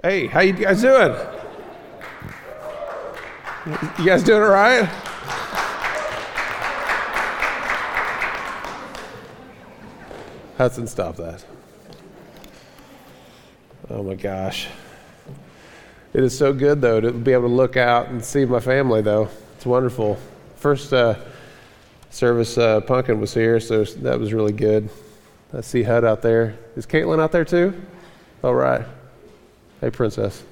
Hey, how you guys doing? You guys doing all right? Hudson, stop that. Oh my gosh. It is so good, though, to be able to look out and see my family, though. It's wonderful. First uh, service, uh, Pumpkin was here, so that was really good. I see Hud out there. Is Caitlin out there, too? All right. Hey, Princess.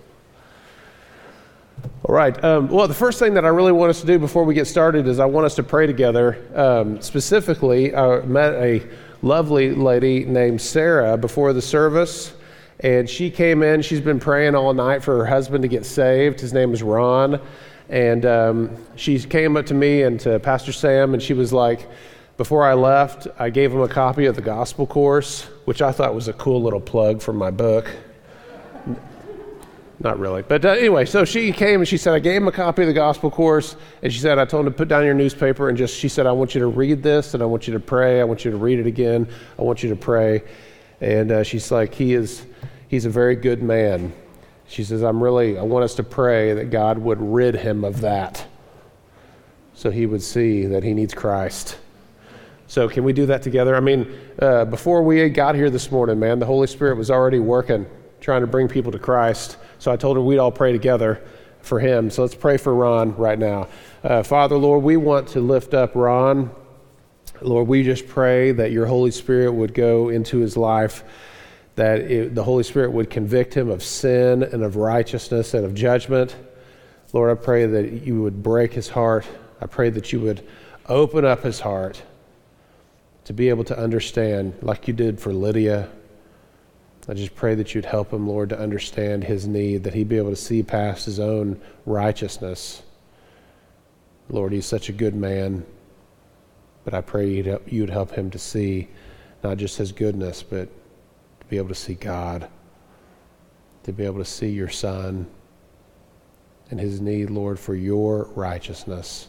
All right. Um, well, the first thing that I really want us to do before we get started is I want us to pray together. Um, specifically, I met a lovely lady named Sarah before the service, and she came in. She's been praying all night for her husband to get saved. His name is Ron. And um, she came up to me and to Pastor Sam, and she was like, before I left, I gave him a copy of the gospel course, which I thought was a cool little plug for my book. Not really. But uh, anyway, so she came and she said, I gave him a copy of the gospel course. And she said, I told him to put down your newspaper and just, she said, I want you to read this and I want you to pray. I want you to read it again. I want you to pray. And uh, she's like, he is, he's a very good man. She says, I'm really, I want us to pray that God would rid him of that so he would see that he needs Christ. So, can we do that together? I mean, uh, before we got here this morning, man, the Holy Spirit was already working, trying to bring people to Christ. So I told her we'd all pray together for him. So let's pray for Ron right now. Uh, Father, Lord, we want to lift up Ron. Lord, we just pray that your Holy Spirit would go into his life, that it, the Holy Spirit would convict him of sin and of righteousness and of judgment. Lord, I pray that you would break his heart. I pray that you would open up his heart to be able to understand, like you did for Lydia I just pray that you'd help him, Lord, to understand his need, that he'd be able to see past his own righteousness. Lord, he's such a good man, but I pray you'd, you'd help him to see not just his goodness, but to be able to see God, to be able to see your son and his need, Lord, for your righteousness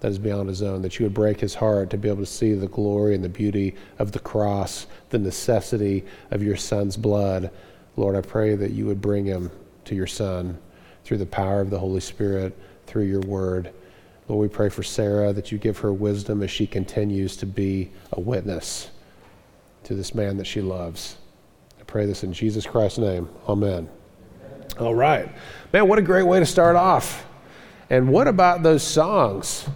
that is beyond his own, that you would break his heart to be able to see the glory and the beauty of the cross, the necessity of your son's blood. Lord, I pray that you would bring him to your son through the power of the Holy Spirit, through your word. Lord, we pray for Sarah that you give her wisdom as she continues to be a witness to this man that she loves. I pray this in Jesus Christ's name. Amen. All right. Man, what a great way to start off. And what about those songs?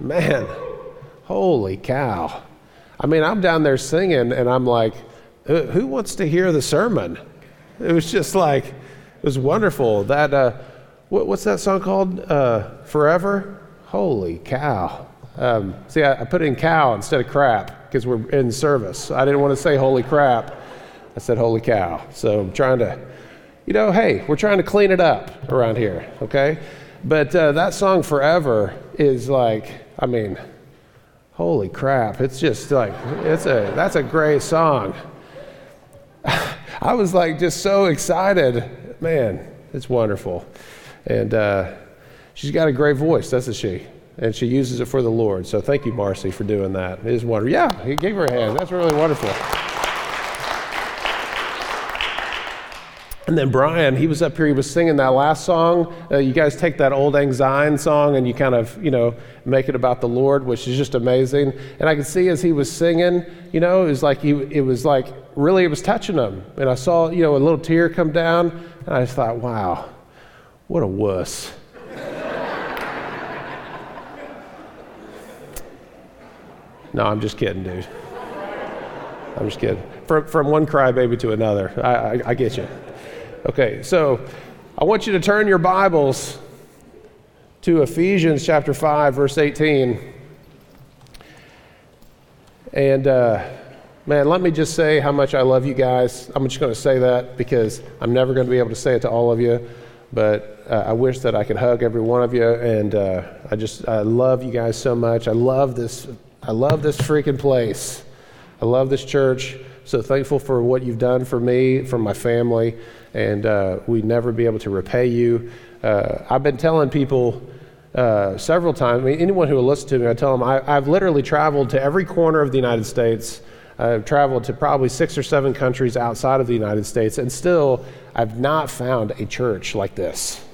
Man, holy cow. I mean, I'm down there singing and I'm like, who wants to hear the sermon? It was just like, it was wonderful. That, uh, what, what's that song called? Uh, Forever? Holy cow. Um, see, I, I, put in cow instead of crap because we're in service. I didn't want to say holy crap. I said holy cow. So I'm trying to, you know, hey, we're trying to clean it up around here, okay? But uh, that song Forever is like, I mean, holy crap. It's just like, it's a, that's a great song. I was like just so excited. Man, it's wonderful. And uh, she's got a great voice, doesn't she? And she uses it for the Lord. So thank you, Marcy, for doing that. It is wonderful. Yeah, he gave her a hand. That's really wonderful. And then Brian, he was up here, he was singing that last song. Uh, you guys take that old Syne song and you kind of, you know, make it about the Lord, which is just amazing. And I could see as he was singing, you know, it was like he, it was like really it was touching him. And I saw, you know, a little tear come down, and I just thought, wow, what a wuss. no, I'm just kidding, dude. I'm just kidding. From, from one crybaby to another. I, I, I get you. Okay, so I want you to turn your Bibles to Ephesians chapter 5, verse 18. And uh, man, let me just say how much I love you guys. I'm just going to say that because I'm never going to be able to say it to all of you. But uh, I wish that I could hug every one of you. And uh, I just, I love you guys so much. I love this, I love this freaking place. I love this church. So thankful for what you've done for me, for my family and uh, we'd never be able to repay you. Uh, I've been telling people uh, several times, I mean, anyone who will listen to me, I tell them I, have literally traveled to every corner of the United States. I've traveled to probably six or seven countries outside of the United States, and still, I've not found a church like this.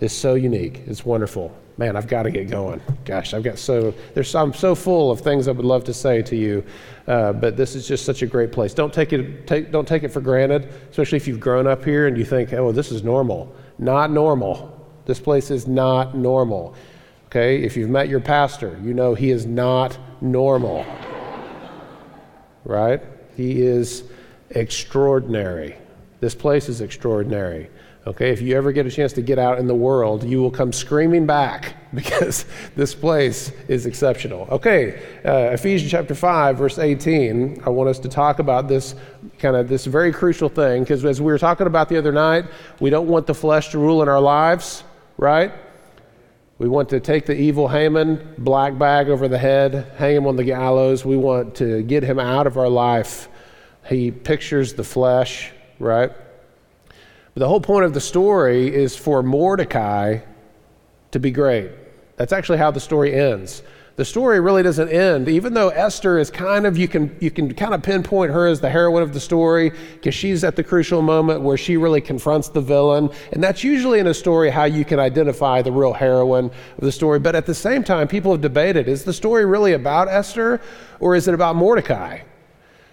It's so unique. It's wonderful. Man, I've got to get going. Gosh, I've got so there's I'm so full of things I would love to say to you, uh, but this is just such a great place. Don't take it take, don't take it for granted, especially if you've grown up here and you think, oh, this is normal. Not normal. This place is not normal. Okay, if you've met your pastor, you know he is not normal right? He is extraordinary. This place is extraordinary. Okay, if you ever get a chance to get out in the world, you will come screaming back because this place is exceptional. Okay, uh, Ephesians chapter 5, verse 18. I want us to talk about this kind of this very crucial thing because as we were talking about the other night, we don't want the flesh to rule in our lives, right? We want to take the evil Haman, black bag over the head, hang him on the gallows. We want to get him out of our life. He pictures the flesh, right? But the whole point of the story is for Mordecai to be great. That's actually how the story ends the story really doesn't end. Even though Esther is kind of, you can, you can kind of pinpoint her as the heroine of the story because she's at the crucial moment where she really confronts the villain. And that's usually in a story how you can identify the real heroine of the story. But at the same time, people have debated is the story really about Esther or is it about Mordecai?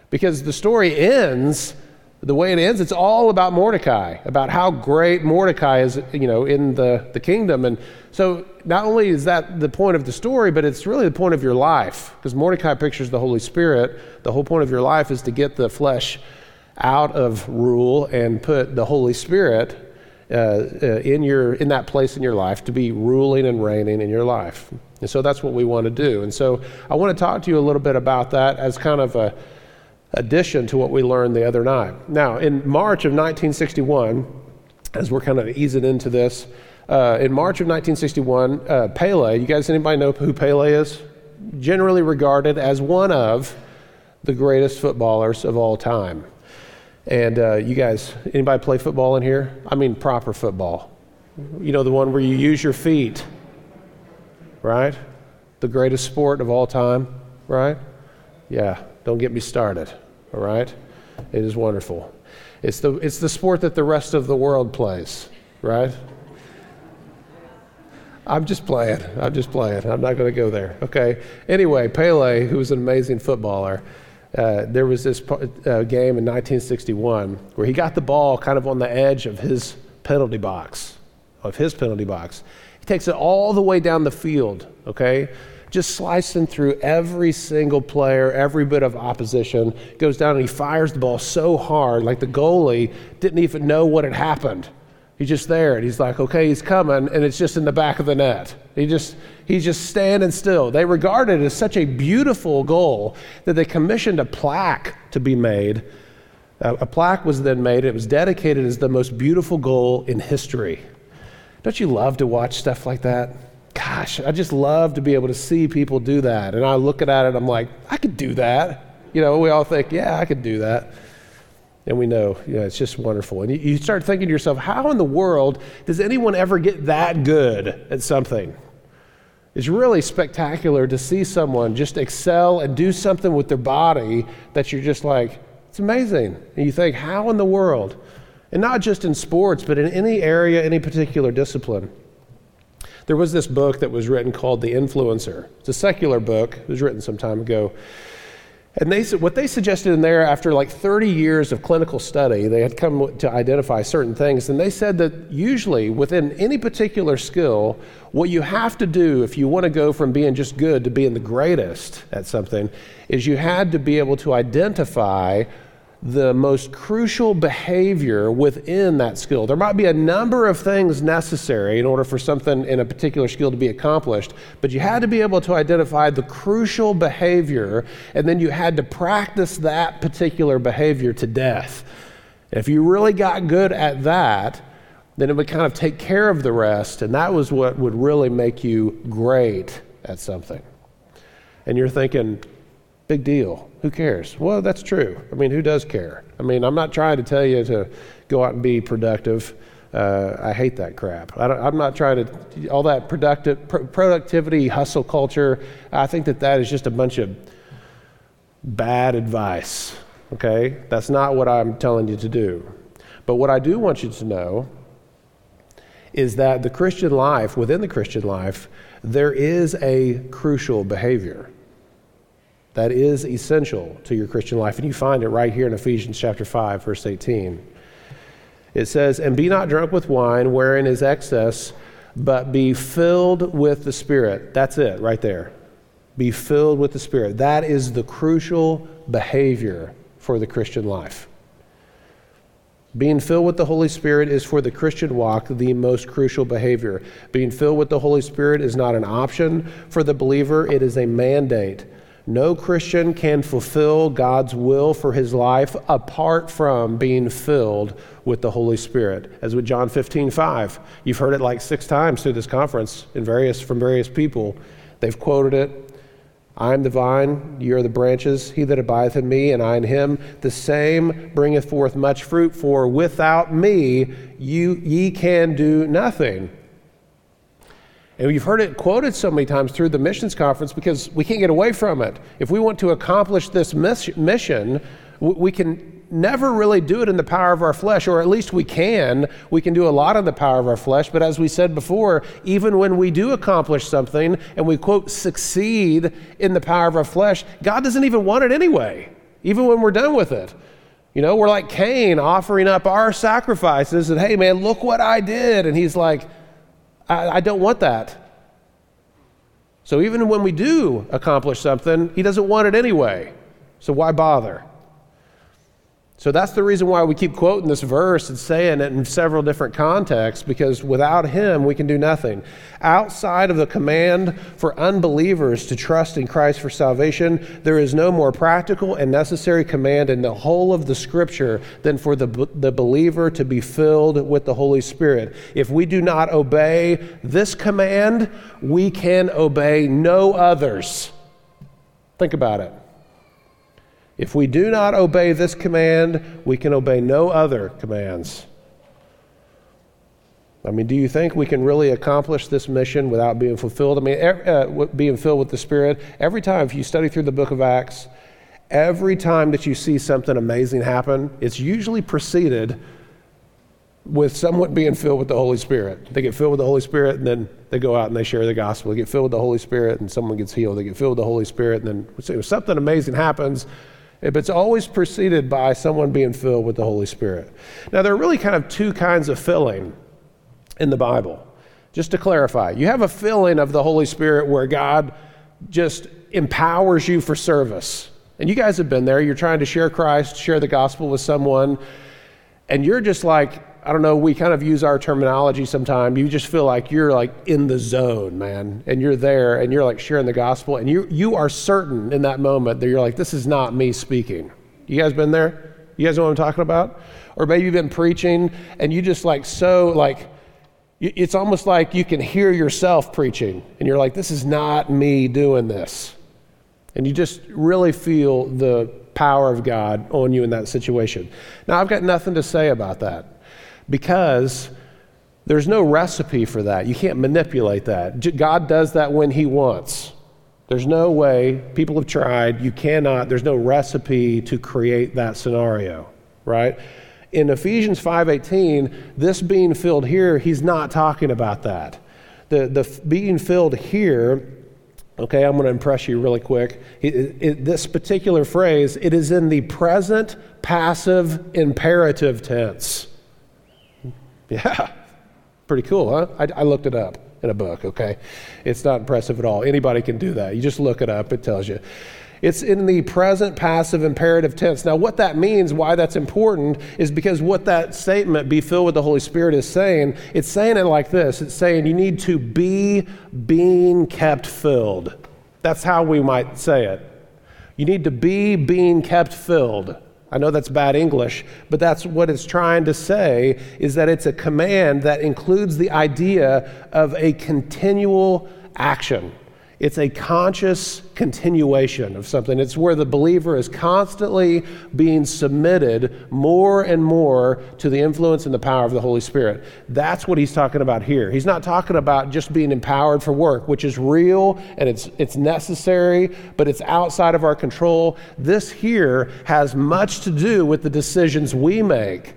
Because the story ends the way it ends, it's all about Mordecai, about how great Mordecai is, you know, in the, the kingdom. And so not only is that the point of the story, but it's really the point of your life, because Mordecai pictures the Holy Spirit. The whole point of your life is to get the flesh out of rule and put the Holy Spirit uh, uh, in, your, in that place in your life to be ruling and reigning in your life. And so that's what we want to do. And so I want to talk to you a little bit about that as kind of a addition to what we learned the other night. Now, in March of 1961, as we're kind of easing into this, uh, in March of 1961, uh, Pele, you guys, anybody know who Pele is? Generally regarded as one of the greatest footballers of all time. And uh, you guys, anybody play football in here? I mean, proper football. You know, the one where you use your feet, right? The greatest sport of all time, right? Yeah, don't get me started all right? It is wonderful. It's the, it's the sport that the rest of the world plays, right? I'm just playing. I'm just playing. I'm not going to go there. Okay. Anyway, Pele, who was an amazing footballer, uh, there was this uh, game in 1961 where he got the ball kind of on the edge of his penalty box, of his penalty box. He takes it all the way down the field, okay? Just slicing through every single player, every bit of opposition, goes down and he fires the ball so hard, like the goalie didn't even know what had happened. He's just there and he's like, okay, he's coming, and it's just in the back of the net. He just he's just standing still. They regard it as such a beautiful goal that they commissioned a plaque to be made. Uh, a plaque was then made. It was dedicated as the most beautiful goal in history. Don't you love to watch stuff like that? Gosh, I just love to be able to see people do that. And I look at it, and I'm like, I could do that. You know, we all think, yeah, I could do that. And we know, yeah, it's just wonderful. And you, you start thinking to yourself, how in the world does anyone ever get that good at something? It's really spectacular to see someone just excel and do something with their body that you're just like, it's amazing. And you think, how in the world? And not just in sports, but in any area, any particular discipline. There was this book that was written called The Influencer. It's a secular book. It was written some time ago. And they, what they suggested in there, after like 30 years of clinical study, they had come to identify certain things. And they said that usually within any particular skill, what you have to do if you want to go from being just good to being the greatest at something is you had to be able to identify the most crucial behavior within that skill. There might be a number of things necessary in order for something in a particular skill to be accomplished, but you had to be able to identify the crucial behavior, and then you had to practice that particular behavior to death. If you really got good at that, then it would kind of take care of the rest, and that was what would really make you great at something. And you're thinking, big deal. Who cares? Well, that's true. I mean, who does care? I mean, I'm not trying to tell you to go out and be productive. Uh, I hate that crap. I am not trying to, all that productive, productivity, hustle culture, I think that that is just a bunch of bad advice. Okay? That's not what I'm telling you to do. But what I do want you to know is that the Christian life, within the Christian life, there is a crucial behavior that is essential to your Christian life. And you find it right here in Ephesians chapter 5, verse 18. It says, And be not drunk with wine, wherein is excess, but be filled with the Spirit. That's it, right there. Be filled with the Spirit. That is the crucial behavior for the Christian life. Being filled with the Holy Spirit is for the Christian walk the most crucial behavior. Being filled with the Holy Spirit is not an option for the believer, it is a mandate. No Christian can fulfill God's will for his life apart from being filled with the Holy Spirit. As with John 15, 5. You've heard it like six times through this conference in various, from various people. They've quoted it. I am the vine, you are the branches. He that abideth in me, and I in him, the same bringeth forth much fruit. For without me, you ye can do nothing. And we've heard it quoted so many times through the missions conference because we can't get away from it. If we want to accomplish this mission, we can never really do it in the power of our flesh, or at least we can. We can do a lot in the power of our flesh, but as we said before, even when we do accomplish something and we, quote, succeed in the power of our flesh, God doesn't even want it anyway, even when we're done with it. You know, we're like Cain offering up our sacrifices, and hey, man, look what I did. And he's like, I, I don't want that. So even when we do accomplish something, he doesn't want it anyway. So why bother? So that's the reason why we keep quoting this verse and saying it in several different contexts, because without Him, we can do nothing. Outside of the command for unbelievers to trust in Christ for salvation, there is no more practical and necessary command in the whole of the Scripture than for the, the believer to be filled with the Holy Spirit. If we do not obey this command, we can obey no others. Think about it. If we do not obey this command, we can obey no other commands. I mean, do you think we can really accomplish this mission without being fulfilled? I mean, uh, being filled with the Spirit. Every time, if you study through the book of Acts, every time that you see something amazing happen, it's usually preceded with someone being filled with the Holy Spirit. They get filled with the Holy Spirit and then they go out and they share the gospel. They get filled with the Holy Spirit and someone gets healed. They get filled with the Holy Spirit and then something amazing happens it's always preceded by someone being filled with the Holy Spirit. Now, there are really kind of two kinds of filling in the Bible. Just to clarify, you have a filling of the Holy Spirit where God just empowers you for service. And you guys have been there. You're trying to share Christ, share the gospel with someone, and you're just like, I don't know, we kind of use our terminology sometimes. You just feel like you're like in the zone, man, and you're there and you're like sharing the gospel, and you, you are certain in that moment that you're like, this is not me speaking. You guys been there? You guys know what I'm talking about? Or maybe you've been preaching and you just like so like, it's almost like you can hear yourself preaching and you're like, this is not me doing this. And you just really feel the power of God on you in that situation. Now, I've got nothing to say about that because there's no recipe for that. You can't manipulate that. God does that when He wants. There's no way, people have tried, you cannot, there's no recipe to create that scenario, right? In Ephesians 5:18, this being filled here, he's not talking about that. The, the being filled here, okay, I'm going to impress you really quick. It, it, this particular phrase, it is in the present passive imperative tense. Yeah, pretty cool, huh? I, I, looked it up in a book, okay? It's not impressive at all. Anybody can do that. You just look it up, it tells you. It's in the present passive imperative tense. Now, what that means, why that's important, is because what that statement, be filled with the Holy Spirit, is saying, it's saying it like this it's saying you need to be being kept filled. That's how we might say it. You need to be being kept filled. I know that's bad English, but that's what it's trying to say is that it's a command that includes the idea of a continual action. It's a conscious continuation of something. It's where the believer is constantly being submitted more and more to the influence and the power of the Holy Spirit. That's what he's talking about here. He's not talking about just being empowered for work, which is real and it's, it's necessary, but it's outside of our control. This here has much to do with the decisions we make,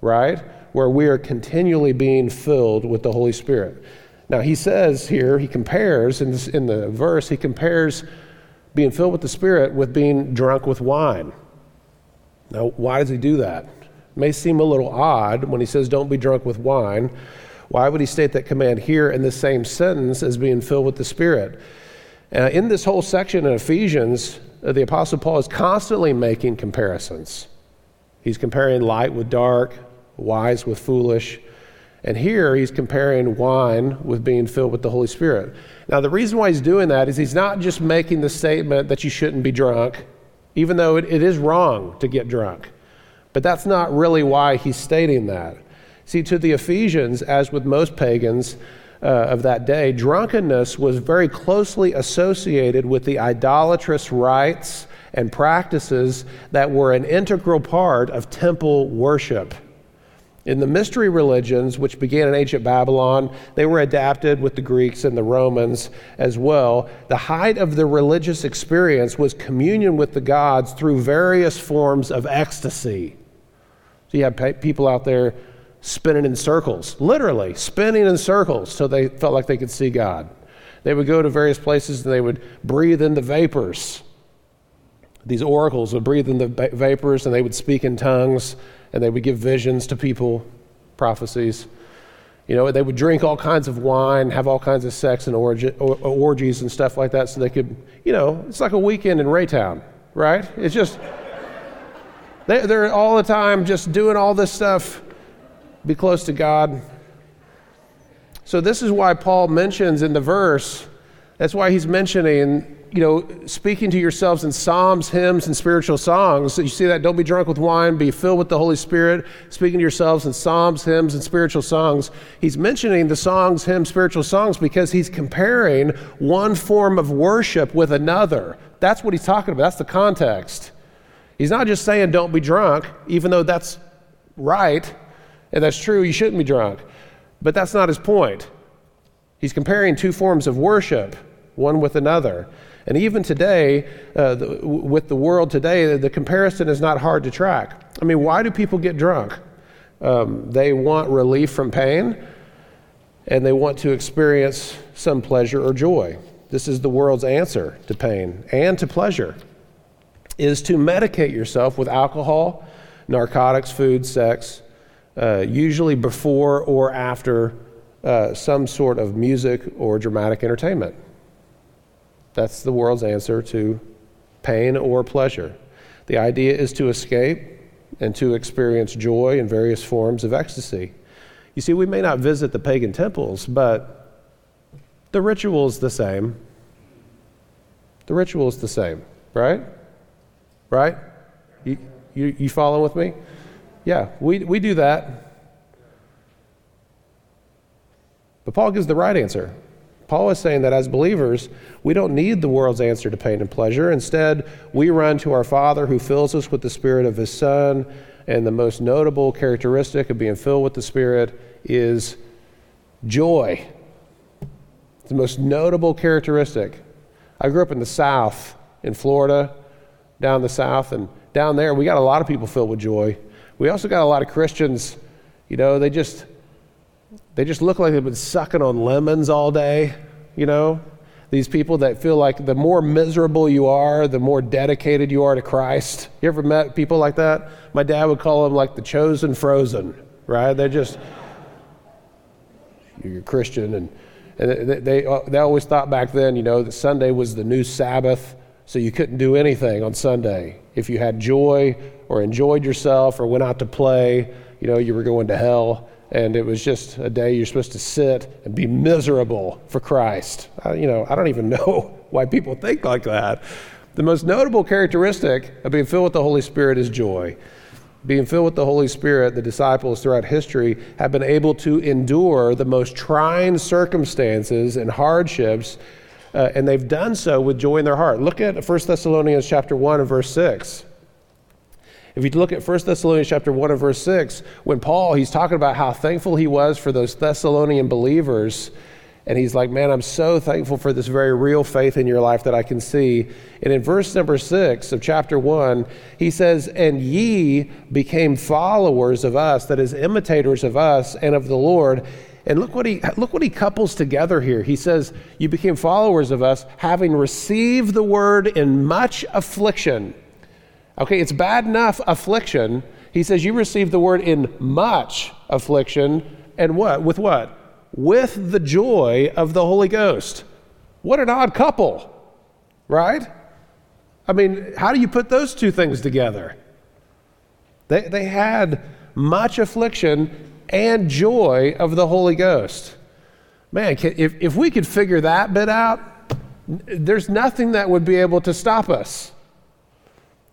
right? Where we are continually being filled with the Holy Spirit. Now, he says here, he compares, in, this, in the verse, he compares being filled with the Spirit with being drunk with wine. Now, why does he do that? It may seem a little odd when he says, don't be drunk with wine. Why would he state that command here in the same sentence as being filled with the Spirit? Uh, in this whole section in Ephesians, uh, the Apostle Paul is constantly making comparisons. He's comparing light with dark, wise with foolish. And here he's comparing wine with being filled with the Holy Spirit. Now, the reason why he's doing that is he's not just making the statement that you shouldn't be drunk, even though it, it is wrong to get drunk. But that's not really why he's stating that. See, to the Ephesians, as with most pagans uh, of that day, drunkenness was very closely associated with the idolatrous rites and practices that were an integral part of temple worship. In the mystery religions, which began in ancient Babylon, they were adapted with the Greeks and the Romans as well. The height of the religious experience was communion with the gods through various forms of ecstasy. So you have people out there spinning in circles, literally spinning in circles so they felt like they could see God. They would go to various places and they would breathe in the vapors. These oracles would breathe in the vapors and they would speak in tongues and they would give visions to people, prophecies. You know, they would drink all kinds of wine, have all kinds of sex and orgi- orgies and stuff like that so they could, you know, it's like a weekend in Raytown, right? It's just, they, they're all the time just doing all this stuff, be close to God. So, this is why Paul mentions in the verse, that's why he's mentioning you know, speaking to yourselves in psalms, hymns, and spiritual songs. You see that? Don't be drunk with wine, be filled with the Holy Spirit, speaking to yourselves in psalms, hymns, and spiritual songs. He's mentioning the songs, hymns, spiritual songs because he's comparing one form of worship with another. That's what he's talking about. That's the context. He's not just saying don't be drunk, even though that's right and that's true, you shouldn't be drunk. But that's not his point. He's comparing two forms of worship, one with another. And even today, uh, the, with the world today, the comparison is not hard to track. I mean, why do people get drunk? Um, they want relief from pain and they want to experience some pleasure or joy. This is the world's answer to pain and to pleasure is to medicate yourself with alcohol, narcotics, food, sex, uh, usually before or after uh, some sort of music or dramatic entertainment. That's the world's answer to pain or pleasure. The idea is to escape and to experience joy in various forms of ecstasy. You see, we may not visit the pagan temples, but the ritual is the same. The ritual is the same, right? Right? You, you, you follow with me? Yeah, we, we do that. But Paul gives the right answer. Paul is saying that as believers, we don't need the world's answer to pain and pleasure. Instead, we run to our Father who fills us with the Spirit of His Son. And the most notable characteristic of being filled with the Spirit is joy. It's the most notable characteristic. I grew up in the South, in Florida, down the South, and down there we got a lot of people filled with joy. We also got a lot of Christians, you know, they just they just look like they've been sucking on lemons all day, you know? These people that feel like the more miserable you are, the more dedicated you are to Christ. You ever met people like that? My dad would call them like the chosen frozen, right? They're just, you're Christian. And, and they, they, uh, they always thought back then, you know, that Sunday was the new Sabbath, so you couldn't do anything on Sunday. If you had joy or enjoyed yourself or went out to play, you know, you were going to hell and it was just a day you're supposed to sit and be miserable for Christ. I, you know, I don't even know why people think like that. The most notable characteristic of being filled with the Holy Spirit is joy. Being filled with the Holy Spirit, the disciples throughout history have been able to endure the most trying circumstances and hardships uh, and they've done so with joy in their heart. Look at 1 Thessalonians chapter 1 and verse 6. If you look at 1 Thessalonians chapter 1 and verse 6, when Paul, he's talking about how thankful he was for those Thessalonian believers, and he's like, Man, I'm so thankful for this very real faith in your life that I can see. And in verse number 6 of chapter 1, he says, And ye became followers of us, that is, imitators of us and of the Lord. And look what he look what he couples together here. He says, "You became followers of us, having received the word in much affliction." Okay, it's bad enough affliction. He says, You received the word in much affliction, and what? With what? With the joy of the Holy Ghost. What an odd couple, right? I mean, how do you put those two things together? They, they had much affliction and joy of the Holy Ghost. Man, can, if, if we could figure that bit out, there's nothing that would be able to stop us.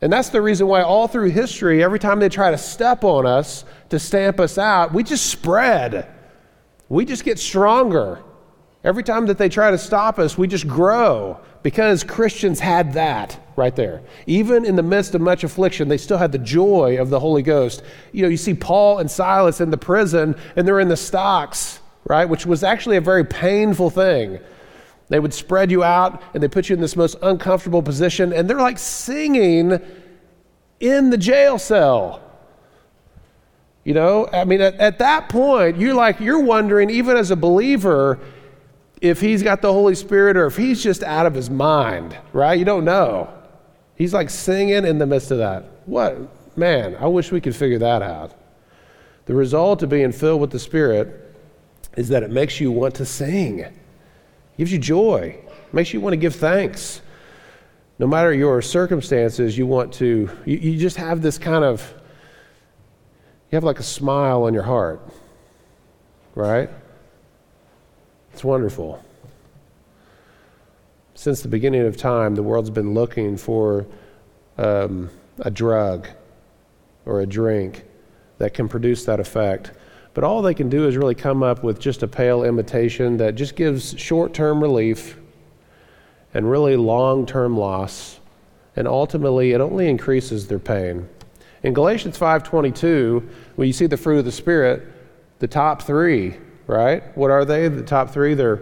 And that's the reason why, all through history, every time they try to step on us to stamp us out, we just spread. We just get stronger. Every time that they try to stop us, we just grow because Christians had that right there. Even in the midst of much affliction, they still had the joy of the Holy Ghost. You know, you see Paul and Silas in the prison, and they're in the stocks, right? Which was actually a very painful thing. They would spread you out and they put you in this most uncomfortable position, and they're like singing in the jail cell. You know, I mean, at, at that point, you're like, you're wondering, even as a believer, if he's got the Holy Spirit or if he's just out of his mind, right? You don't know. He's like singing in the midst of that. What? Man, I wish we could figure that out. The result of being filled with the Spirit is that it makes you want to sing gives you joy, makes you want to give thanks. No matter your circumstances, you want to, you, you just have this kind of, you have like a smile on your heart, right? It's wonderful. Since the beginning of time, the world's been looking for um, a drug or a drink that can produce that effect. But all they can do is really come up with just a pale imitation that just gives short term relief and really long term loss. And ultimately, it only increases their pain. In Galatians 5:22, when you see the fruit of the spirit, the top 3, right? What are they? The top 3 they're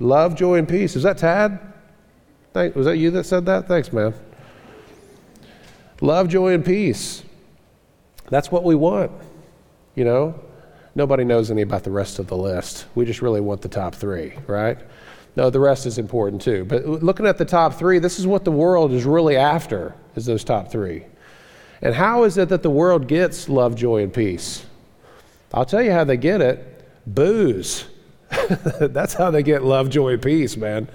love, joy and peace. Is that Tad? Was that you that said that? Thanks, man. Love, joy and peace. That's what we want. You know, nobody knows any about the rest of the list. We just really want the top three, right? No, the rest is important too. But looking at the top three, this is what the world is really after, is those top three. And how is it that the world gets love, joy, and peace? I'll tell you how they get it booze. That's how they get love, joy, peace, man.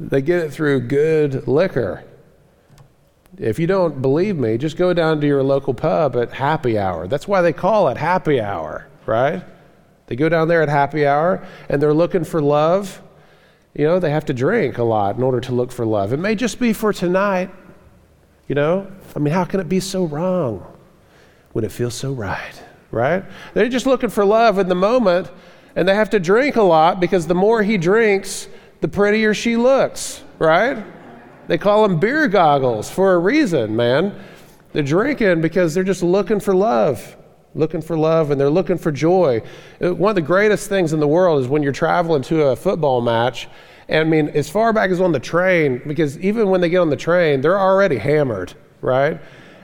They get it through good liquor. If you don't believe me, just go down to your local pub at happy hour. That's why they call it happy hour, right? They go down there at happy hour and they're looking for love. You know, they have to drink a lot in order to look for love. It may just be for tonight. You know, I mean, how can it be so wrong when it feels so right, right? They're just looking for love in the moment and they have to drink a lot because the more he drinks, the prettier she looks, right? They call them beer goggles for a reason, man. They're drinking because they're just looking for love, looking for love, and they're looking for joy. Uh, one of the greatest things in the world is when you're traveling to a football match. And I mean, as far back as on the train, because even when they get on the train, they're already hammered, right?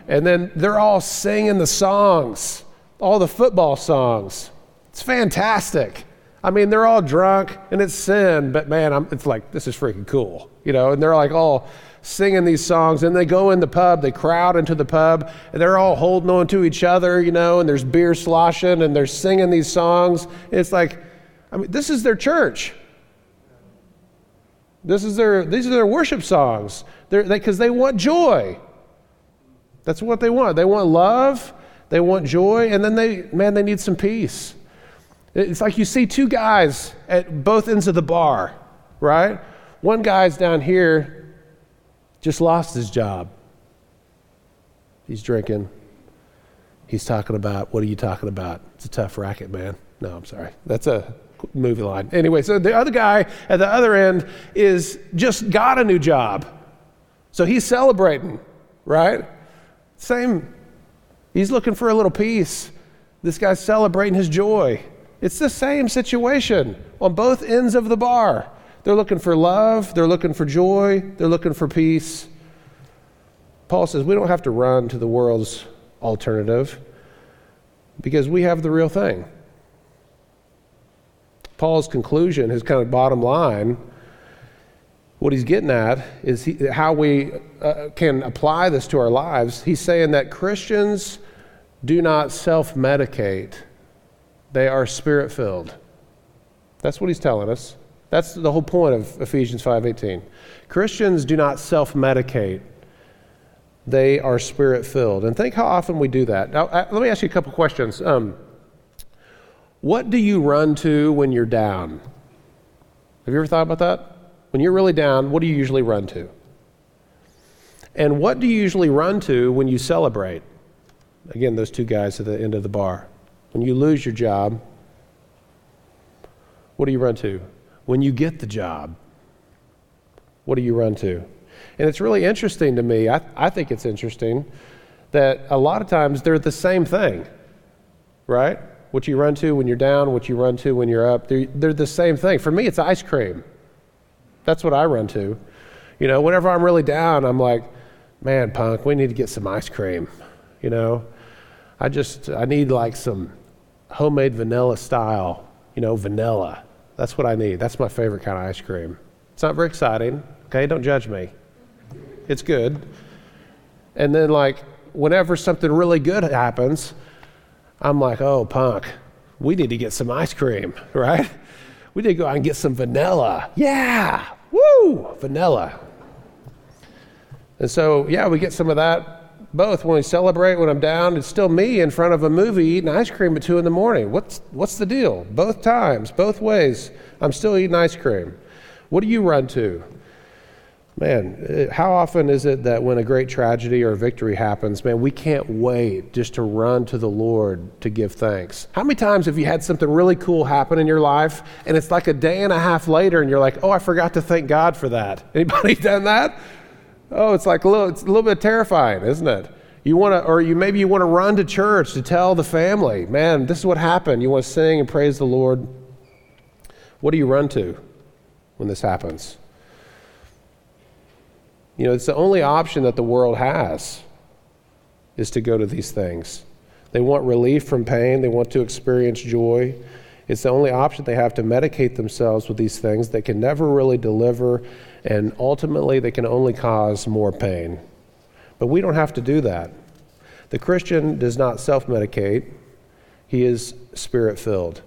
And then they're all singing the songs, all the football songs. It's fantastic. I mean, they're all drunk and it's sin, but man, I'm, it's like, this is freaking cool, you know? And they're like all singing these songs and they go in the pub, they crowd into the pub and they're all holding on to each other, you know, and there's beer sloshing and they're singing these songs. It's like, I mean, this is their church. This is their, these are their worship songs because they, they want joy. That's what they want. They want love, they want joy, and then they, man, they need some peace. It's like you see two guys at both ends of the bar, right? One guy's down here, just lost his job. He's drinking. He's talking about, what are you talking about? It's a tough racket, man. No, I'm sorry. That's a movie line. Anyway, so the other guy at the other end is just got a new job. So he's celebrating, right? Same. He's looking for a little peace. This guy's celebrating his joy. It's the same situation on both ends of the bar. They're looking for love, they're looking for joy, they're looking for peace. Paul says we don't have to run to the world's alternative because we have the real thing. Paul's conclusion, his kind of bottom line, what he's getting at is he, how we uh, can apply this to our lives. He's saying that Christians do not self medicate, they are spirit filled. That's what he's telling us. That's the whole point of Ephesians 5:18. Christians do not self-medicate. They are spirit-filled. And think how often we do that. Now, uh, let me ask you a couple questions. Um, what do you run to when you're down? Have you ever thought about that? When you're really down, what do you usually run to? And what do you usually run to when you celebrate? Again, those two guys at the end of the bar. When you lose your job, what do you run to? When you get the job, what do you run to? And it's really interesting to me, I, I think it's interesting, that a lot of times they're the same thing, right? What you run to when you're down, what you run to when you're up, they're, they're the same thing. For me, it's ice cream. That's what I run to. You know, whenever I'm really down, I'm like, man, punk, we need to get some ice cream. You know, I just, I need like some homemade vanilla style, you know, vanilla. That's what I need. That's my favorite kind of ice cream. It's not very exciting, okay? Don't judge me. It's good. And then, like, whenever something really good happens, I'm like, oh, punk, we need to get some ice cream, right? We need to go out and get some vanilla. Yeah, woo, vanilla. And so, yeah, we get some of that both. When we celebrate, when I'm down, it's still me in front of a movie eating ice cream at 2 in the morning. What's, what's the deal? Both times, both ways, I'm still eating ice cream. What do you run to? Man, eh, how often is it that when a great tragedy or victory happens, man, we can't wait just to run to the Lord to give thanks? How many times have you had something really cool happen in your life and it's like a day and a half later and you're like, oh, I forgot to thank God for that? Anybody done that? Oh, it's like a little, it's a little bit terrifying, isn't it? You want to, or you maybe you want to run to church to tell the family, man, this is what happened. You want to sing and praise the Lord. What do you run to when this happens? You know, it's the only option that the world has is to go to these things. They want relief from pain, they want to experience joy. It's the only option they have to medicate themselves with these things. They can never really deliver, and ultimately, they can only cause more pain. But we don't have to do that. The Christian does not self medicate, he is spirit filled.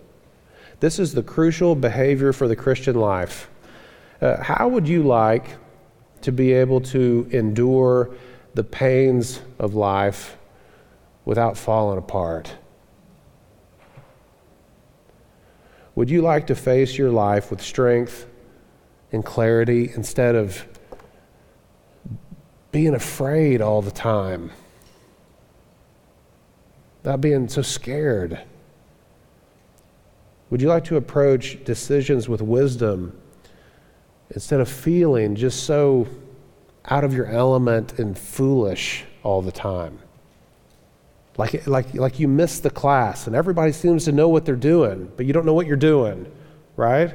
This is the crucial behavior for the Christian life. Uh, how would you like to be able to endure the pains of life without falling apart? Would you like to face your life with strength and clarity instead of being afraid all the time? Not being so scared? Would you like to approach decisions with wisdom instead of feeling just so out of your element and foolish all the time? Like, like, like you miss the class and everybody seems to know what they're doing, but you don't know what you're doing, right?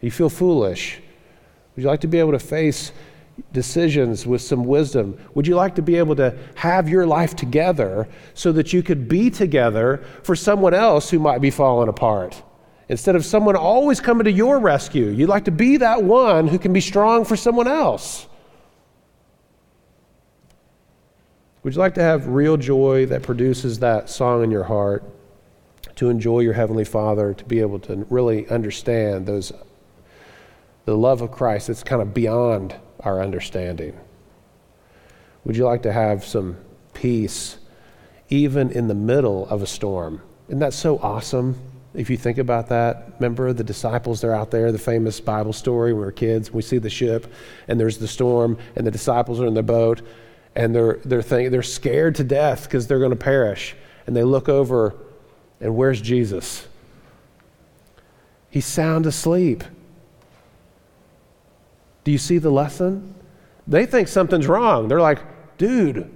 You feel foolish. Would you like to be able to face decisions with some wisdom? Would you like to be able to have your life together so that you could be together for someone else who might be falling apart? Instead of someone always coming to your rescue, you'd like to be that one who can be strong for someone else. Would you like to have real joy that produces that song in your heart? To enjoy your Heavenly Father, to be able to really understand those, the love of Christ that's kind of beyond our understanding? Would you like to have some peace even in the middle of a storm? Isn't that so awesome? If you think about that, remember the disciples, they're out there, the famous Bible story when we were kids. We see the ship, and there's the storm, and the disciples are in the boat, and they're, they're, think, they're scared to death because they're going to perish. And they look over, and where's Jesus? He's sound asleep. Do you see the lesson? They think something's wrong. They're like, dude,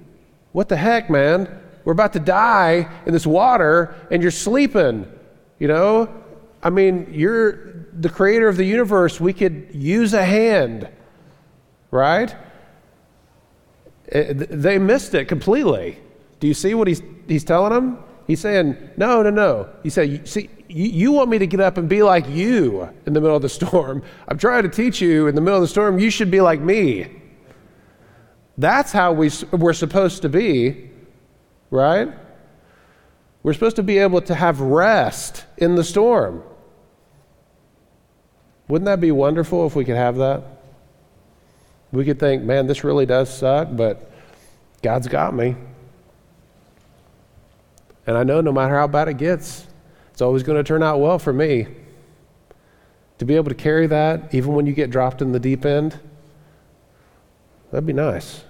what the heck, man? We're about to die in this water and you're sleeping. You know? I mean, you're the creator of the universe. We could use a hand, right? Eh, they missed it completely. Do you see what he's, he's telling them? He's saying, No, no, no. He said, See, you, you want me to get up and be like you in the middle of the storm. I'm trying to teach you in the middle of the storm, you should be like me. That's how we, we're supposed to be, right? We're supposed to be able to have rest in the storm. Wouldn't that be wonderful if we could have that? We could think, man, this really does suck, but God's got me. And I know no matter how bad it gets, it's always going to turn out well for me. To be able to carry that, even when you get dropped in the deep end, that'd be nice.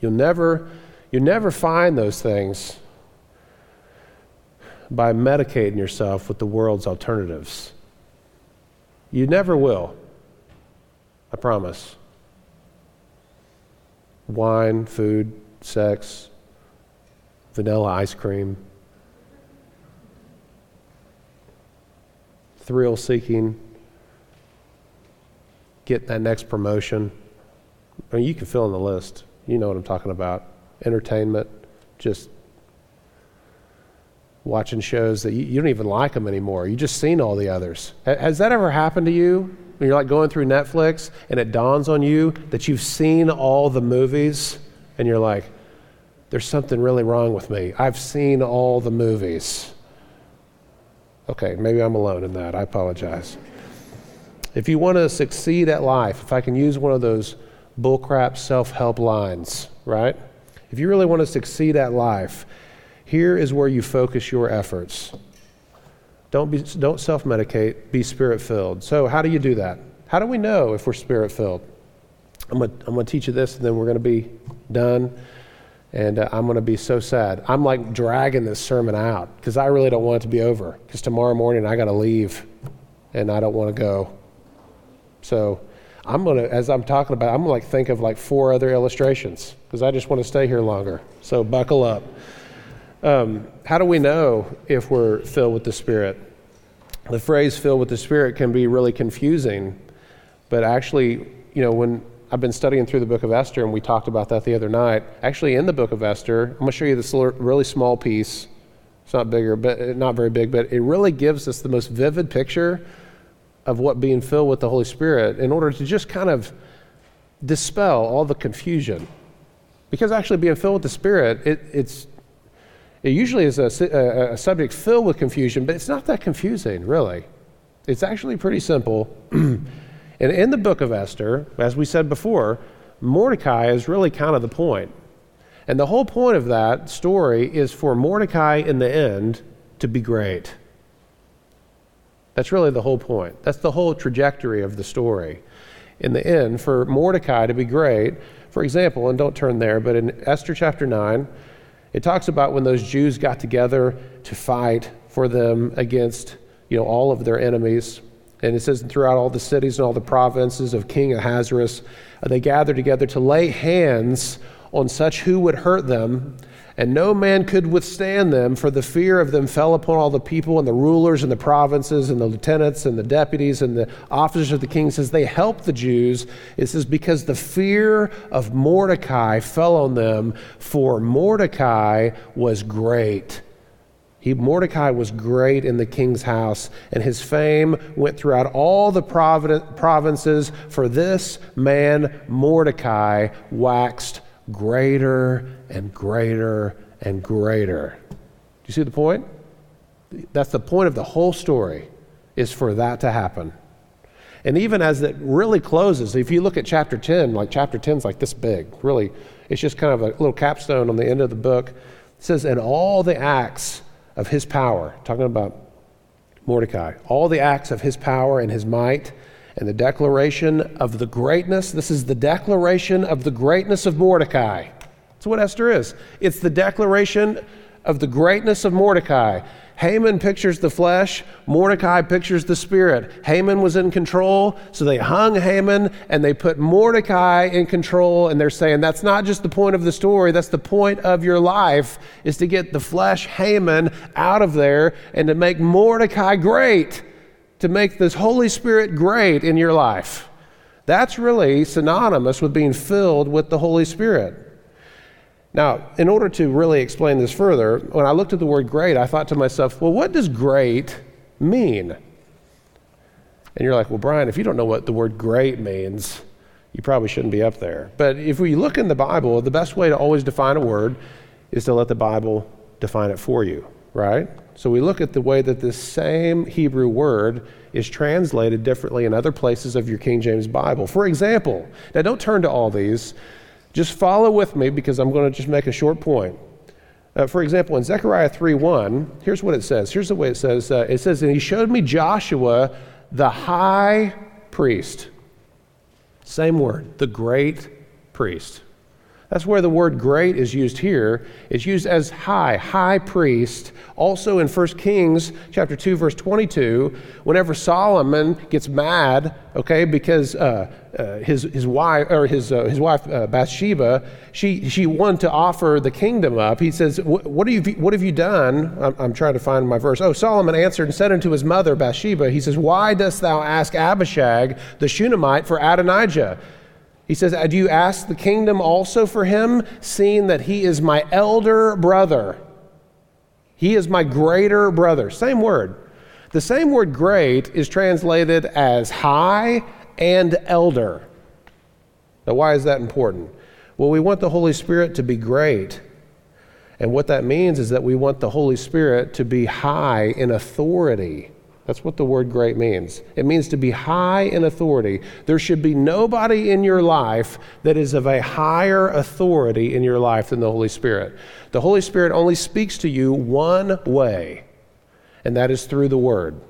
You'll never, you'll never find those things by medicating yourself with the world's alternatives. You never will. I promise. Wine, food, sex, vanilla ice cream, thrill seeking, get that next promotion. I mean, you can fill in the list. You know what I'm talking about. Entertainment, just watching shows that you, you don't even like them anymore. You just seen all the others. Has that ever happened to you? When you're like going through Netflix and it dawns on you that you've seen all the movies and you're like, there's something really wrong with me. I've seen all the movies. Okay, maybe I'm alone in that. I apologize. If you want to succeed at life, if I can use one of those bullcrap self help lines, right? If you really want to succeed at life, here is where you focus your efforts. Don't, don't self medicate, be spirit filled. So, how do you do that? How do we know if we're spirit filled? I'm going I'm to teach you this, and then we're going to be done. And uh, I'm going to be so sad. I'm like dragging this sermon out because I really don't want it to be over. Because tomorrow morning I got to leave and I don't want to go. So, I'm going to, as I'm talking about, I'm going to like think of like four other illustrations because I just want to stay here longer. So, buckle up. Um, how do we know if we're filled with the Spirit? The phrase filled with the Spirit can be really confusing, but actually, you know, when I've been studying through the book of Esther, and we talked about that the other night. Actually, in the book of Esther, I'm going to show you this really small piece. It's not bigger, but uh, not very big, but it really gives us the most vivid picture of what being filled with the Holy Spirit in order to just kind of dispel all the confusion. Because actually, being filled with the Spirit, it, it's it usually is a, a, a subject filled with confusion, but it's not that confusing, really. It's actually pretty simple. and in the book of Esther, as we said before, Mordecai is really kind of the point. And the whole point of that story is for Mordecai in the end to be great. That's really the whole point. That's the whole trajectory of the story. In the end, for Mordecai to be great, for example, and don't turn there, but in Esther chapter 9, it talks about when those Jews got together to fight for them against you know, all of their enemies. And it says throughout all the cities and all the provinces of King Ahasuerus, uh, they gathered together to lay hands on such who would hurt them and no man could withstand them, for the fear of them fell upon all the people and the rulers and the provinces and the lieutenants and the deputies and the officers of the king. Says they helped the Jews. It says because the fear of Mordecai fell on them, for Mordecai was great. He, Mordecai was great in the king's house, and his fame went throughout all the provinces. For this man, Mordecai, waxed greater and greater and greater. Do you see the point? That's the point of the whole story, is for that to happen. And even as it really closes, if you look at chapter 10, like chapter 10 is like this big, really, it's just kind of a little capstone on the end of the book. It says, And all the acts of his power, talking about Mordecai, all the acts of his power and his might and the declaration of the greatness. This is the declaration of the greatness of Mordecai. That's what Esther is. It's the declaration of the greatness of Mordecai Haman pictures the flesh, Mordecai pictures the spirit. Haman was in control, so they hung Haman and they put Mordecai in control, and they're saying that's not just the point of the story, that's the point of your life, is to get the flesh Haman out of there and to make Mordecai great, to make this Holy Spirit great in your life. That's really synonymous with being filled with the Holy Spirit. Now, in order to really explain this further, when I looked at the word great, I thought to myself, well, what does great mean? And you're like, well, Brian, if you don't know what the word great means, you probably shouldn't be up there. But if we look in the Bible, the best way to always define a word is to let the Bible define it for you, right? So we look at the way that this same Hebrew word is translated differently in other places of your King James Bible. For example, now don't turn to all these, just follow with me because I'm going to just make a short point. Uh, for example, in Zechariah 3:1, here's what it says. Here's the way it says. Uh, it says, "And he showed me Joshua, the high priest." Same word, the great priest. That's where the word great is used here. It's used as high, high priest. Also in 1 Kings chapter 2 verse 22, whenever Solomon gets mad, okay, because uh, uh, his, his wife or his, uh, his wife uh, Bathsheba, she, she wanted to offer the kingdom up. He says, "What have you, what have you done?" I'm, I'm trying to find my verse. Oh, Solomon answered and said unto his mother Bathsheba, he says, "Why dost thou ask Abishag the Shunammite for Adonijah?" He says, Do you ask the kingdom also for him, seeing that he is my elder brother? He is my greater brother. Same word. The same word great is translated as high and elder. Now, why is that important? Well, we want the Holy Spirit to be great. And what that means is that we want the Holy Spirit to be high in authority. That's what the word great means. It means to be high in authority. There should be nobody in your life that is of a higher authority in your life than the Holy Spirit. The Holy Spirit only speaks to you one way, and that is through the Word.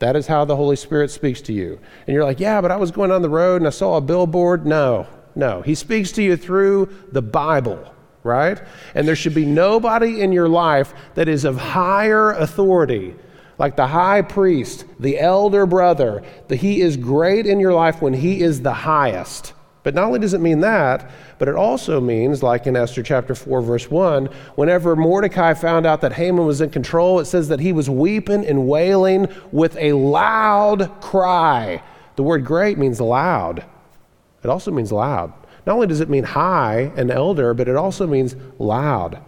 That is how the Holy Spirit speaks to you. And you're like, yeah, but I was going on the road and I saw a billboard. No, no. He speaks to you through the Bible, right? And there should be nobody in your life that is of higher authority like the high priest, the elder brother, that he is great in your life when he is the highest. But not only does it mean that, but it also means, like in Esther chapter 4, verse 1, whenever Mordecai found out that Haman was in control, it says that he was weeping and wailing with a loud cry. The word great means loud. It also means loud. Not only does it mean high and elder, but it also means loud.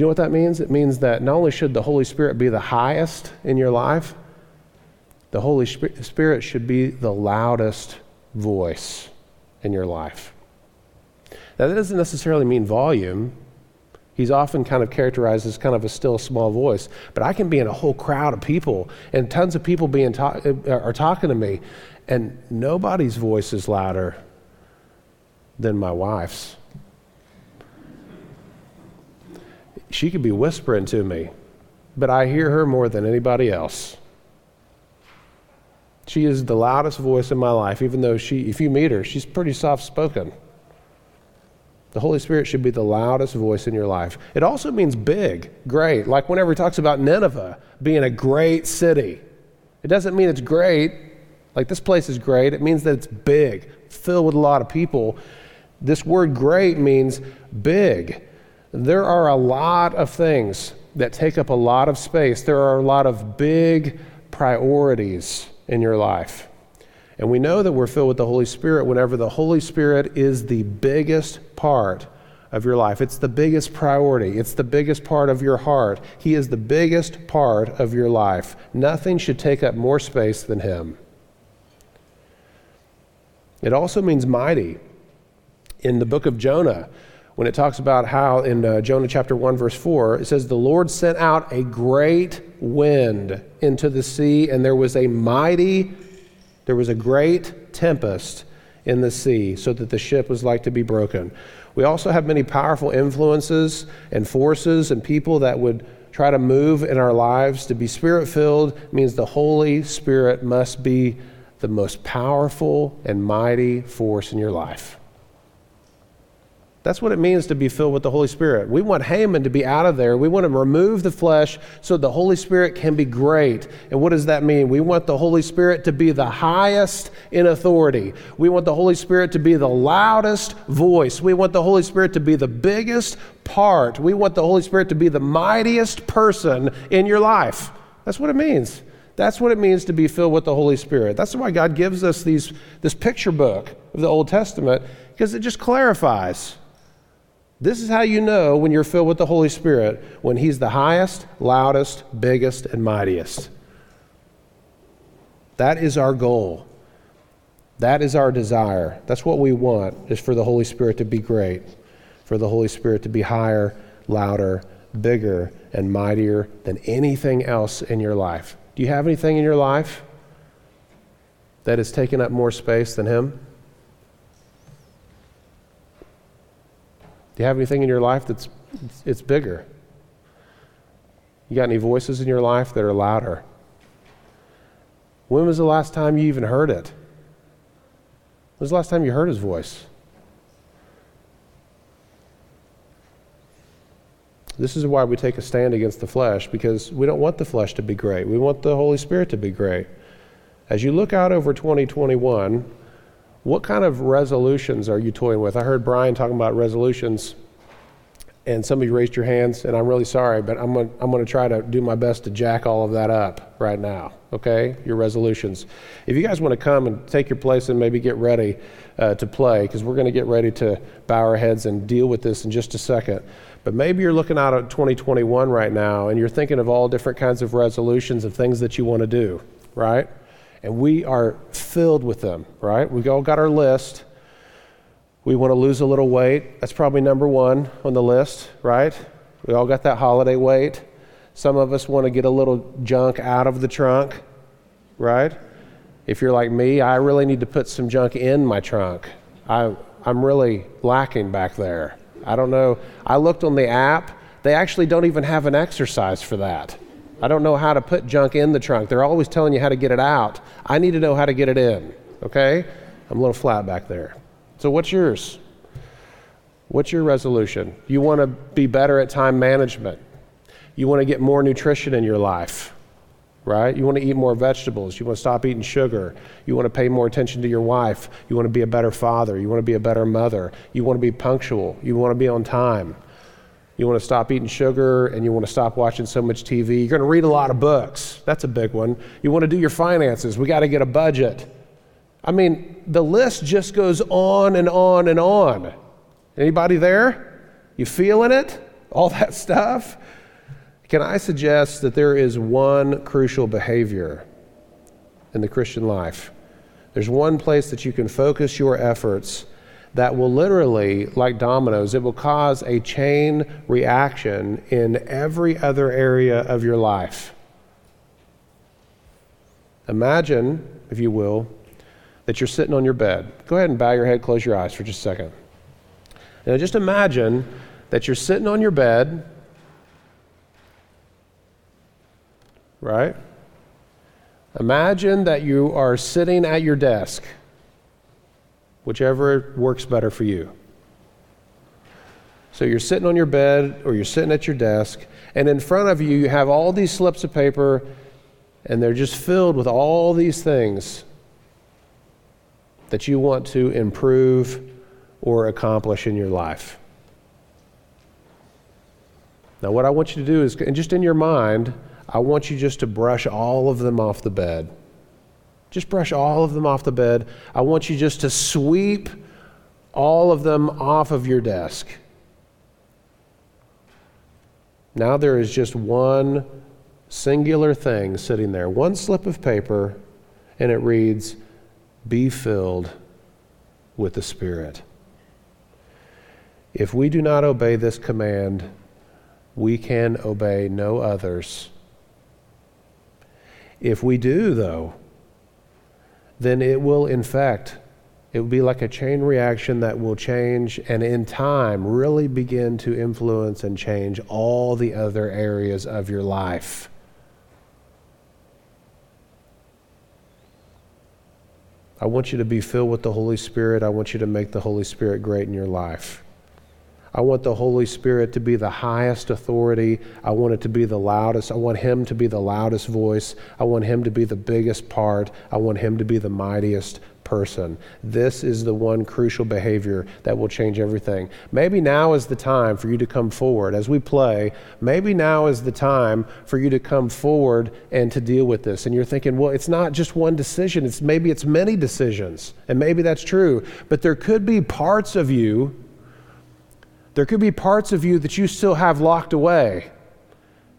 You know what that means? It means that not only should the Holy Spirit be the highest in your life, the Holy Spirit should be the loudest voice in your life. Now, that doesn't necessarily mean volume. He's often kind of characterized as kind of a still small voice. But I can be in a whole crowd of people, and tons of people being ta- uh, are talking to me, and nobody's voice is louder than my wife's. She could be whispering to me, but I hear her more than anybody else. She is the loudest voice in my life, even though she, if you meet her, she's pretty soft spoken. The Holy Spirit should be the loudest voice in your life. It also means big, great. Like whenever he talks about Nineveh being a great city, it doesn't mean it's great, like this place is great. It means that it's big, filled with a lot of people. This word great means big. There are a lot of things that take up a lot of space. There are a lot of big priorities in your life. And we know that we're filled with the Holy Spirit whenever the Holy Spirit is the biggest part of your life. It's the biggest priority, it's the biggest part of your heart. He is the biggest part of your life. Nothing should take up more space than Him. It also means mighty. In the book of Jonah, when it talks about how in uh, Jonah chapter 1, verse 4, it says, The Lord sent out a great wind into the sea, and there was a mighty, there was a great tempest in the sea, so that the ship was like to be broken. We also have many powerful influences and forces and people that would try to move in our lives. To be spirit filled means the Holy Spirit must be the most powerful and mighty force in your life. That's what it means to be filled with the Holy Spirit. We want Haman to be out of there. We want to remove the flesh so the Holy Spirit can be great. And what does that mean? We want the Holy Spirit to be the highest in authority. We want the Holy Spirit to be the loudest voice. We want the Holy Spirit to be the biggest part. We want the Holy Spirit to be the mightiest person in your life. That's what it means. That's what it means to be filled with the Holy Spirit. That's why God gives us these, this picture book of the Old Testament, because it just clarifies. This is how you know when you're filled with the Holy Spirit, when He's the highest, loudest, biggest, and mightiest. That is our goal. That is our desire. That's what we want, is for the Holy Spirit to be great, for the Holy Spirit to be higher, louder, bigger, and mightier than anything else in your life. Do you have anything in your life that has taken up more space than Him? Do you have anything in your life that's it's, bigger? You got any voices in your life that are louder? When was the last time you even heard it? When was the last time you heard his voice? This is why we take a stand against the flesh, because we don't want the flesh to be great. We want the Holy Spirit to be great. As you look out over 2021, what kind of resolutions are you toying with? I heard Brian talking about resolutions, and some of you raised your hands, and I'm really sorry, but I'm going I'm gonna try to do my best to jack all of that up right now, okay? Your resolutions. If you guys want to come and take your place and maybe get ready uh, to play, because we're going to get ready to bow our heads and deal with this in just a second. But maybe you're looking out at 2021 right now and you're thinking of all different kinds of resolutions of things that you want to do, right? And we are filled with them, right? We've all got our list. We want to lose a little weight. That's probably number one on the list, right? We all got that holiday weight. Some of us want to get a little junk out of the trunk, right? If you're like me, I really need to put some junk in my trunk. I, I'm really lacking back there. I don't know. I looked on the app. They actually don't even have an exercise for that. I don't know how to put junk in the trunk. They're always telling you how to get it out. I need to know how to get it in. Okay? I'm a little flat back there. So, what's yours? What's your resolution? You want to be better at time management. You want to get more nutrition in your life, right? You want to eat more vegetables. You want to stop eating sugar. You want to pay more attention to your wife. You want to be a better father. You want to be a better mother. You want to be punctual. You want to be on time. You want to stop eating sugar and you want to stop watching so much TV. You're going to read a lot of books. That's a big one. You want to do your finances. We got to get a budget. I mean, the list just goes on and on and on. Anybody there? You feeling it? All that stuff? Can I suggest that there is one crucial behavior in the Christian life? There's one place that you can focus your efforts that will literally, like dominoes, it will cause a chain reaction in every other area of your life. Imagine, if you will, that you're sitting on your bed. Go ahead and bow your head, close your eyes for just a second. Now, just imagine that you're sitting on your bed, right? Imagine that you are sitting at your desk whichever works better for you. So you're sitting on your bed or you're sitting at your desk, and in front of you, you have all these slips of paper, and they're just filled with all these things that you want to improve or accomplish in your life. Now, what I want you to do is, and just in your mind, I want you just to brush all of them off the bed. Just brush all of them off the bed. I want you just to sweep all of them off of your desk. Now there is just one singular thing sitting there, one slip of paper, and it reads, Be filled with the Spirit. If we do not obey this command, we can obey no others. If we do, though, then it will in fact, It will be like a chain reaction that will change and in time really begin to influence and change all the other areas of your life. I want you to be filled with the Holy Spirit. I want you to make the Holy Spirit great in your life. I want the Holy Spirit to be the highest authority. I want it to be the loudest. I want Him to be the loudest voice. I want Him to be the biggest part. I want Him to be the mightiest person. This is the one crucial behavior that will change everything. Maybe now is the time for you to come forward as we play. Maybe now is the time for you to come forward and to deal with this. And you're thinking, well, it's not just one decision. It's maybe it's many decisions. And maybe that's true, but there could be parts of you there could be parts of you that you still have locked away,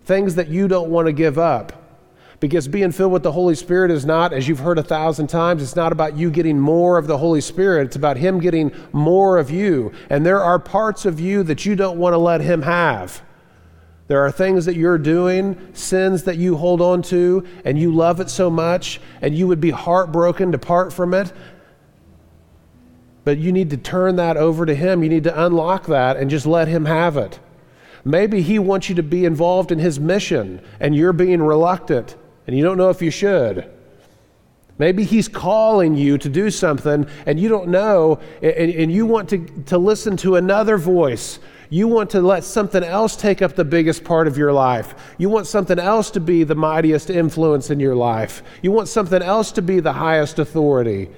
things that you don't want to give up. Because being filled with the Holy Spirit is not, as you've heard a thousand times, it's not about you getting more of the Holy Spirit. It's about Him getting more of you. And there are parts of you that you don't want to let Him have. There are things that you're doing, sins that you hold on to, and you love it so much, and you would be heartbroken to part from it. But you need to turn that over to Him. You need to unlock that and just let Him have it. Maybe He wants you to be involved in His mission and you're being reluctant and you don't know if you should. Maybe He's calling you to do something and you don't know and, and you want to, to listen to another voice. You want to let something else take up the biggest part of your life. You want something else to be the mightiest influence in your life. You want something else to be the highest authority.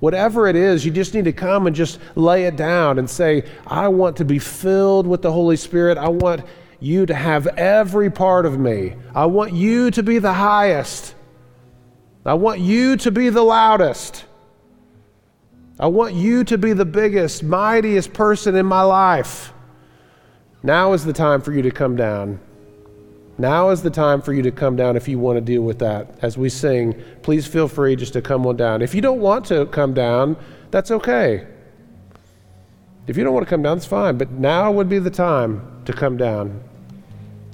Whatever it is, you just need to come and just lay it down and say, I want to be filled with the Holy Spirit. I want you to have every part of me. I want you to be the highest. I want you to be the loudest. I want you to be the biggest, mightiest person in my life. Now is the time for you to come down. Now is the time for you to come down if you want to deal with that. As we sing, please feel free just to come on down. If you don't want to come down, that's okay. If you don't want to come down, it's fine. But now would be the time to come down.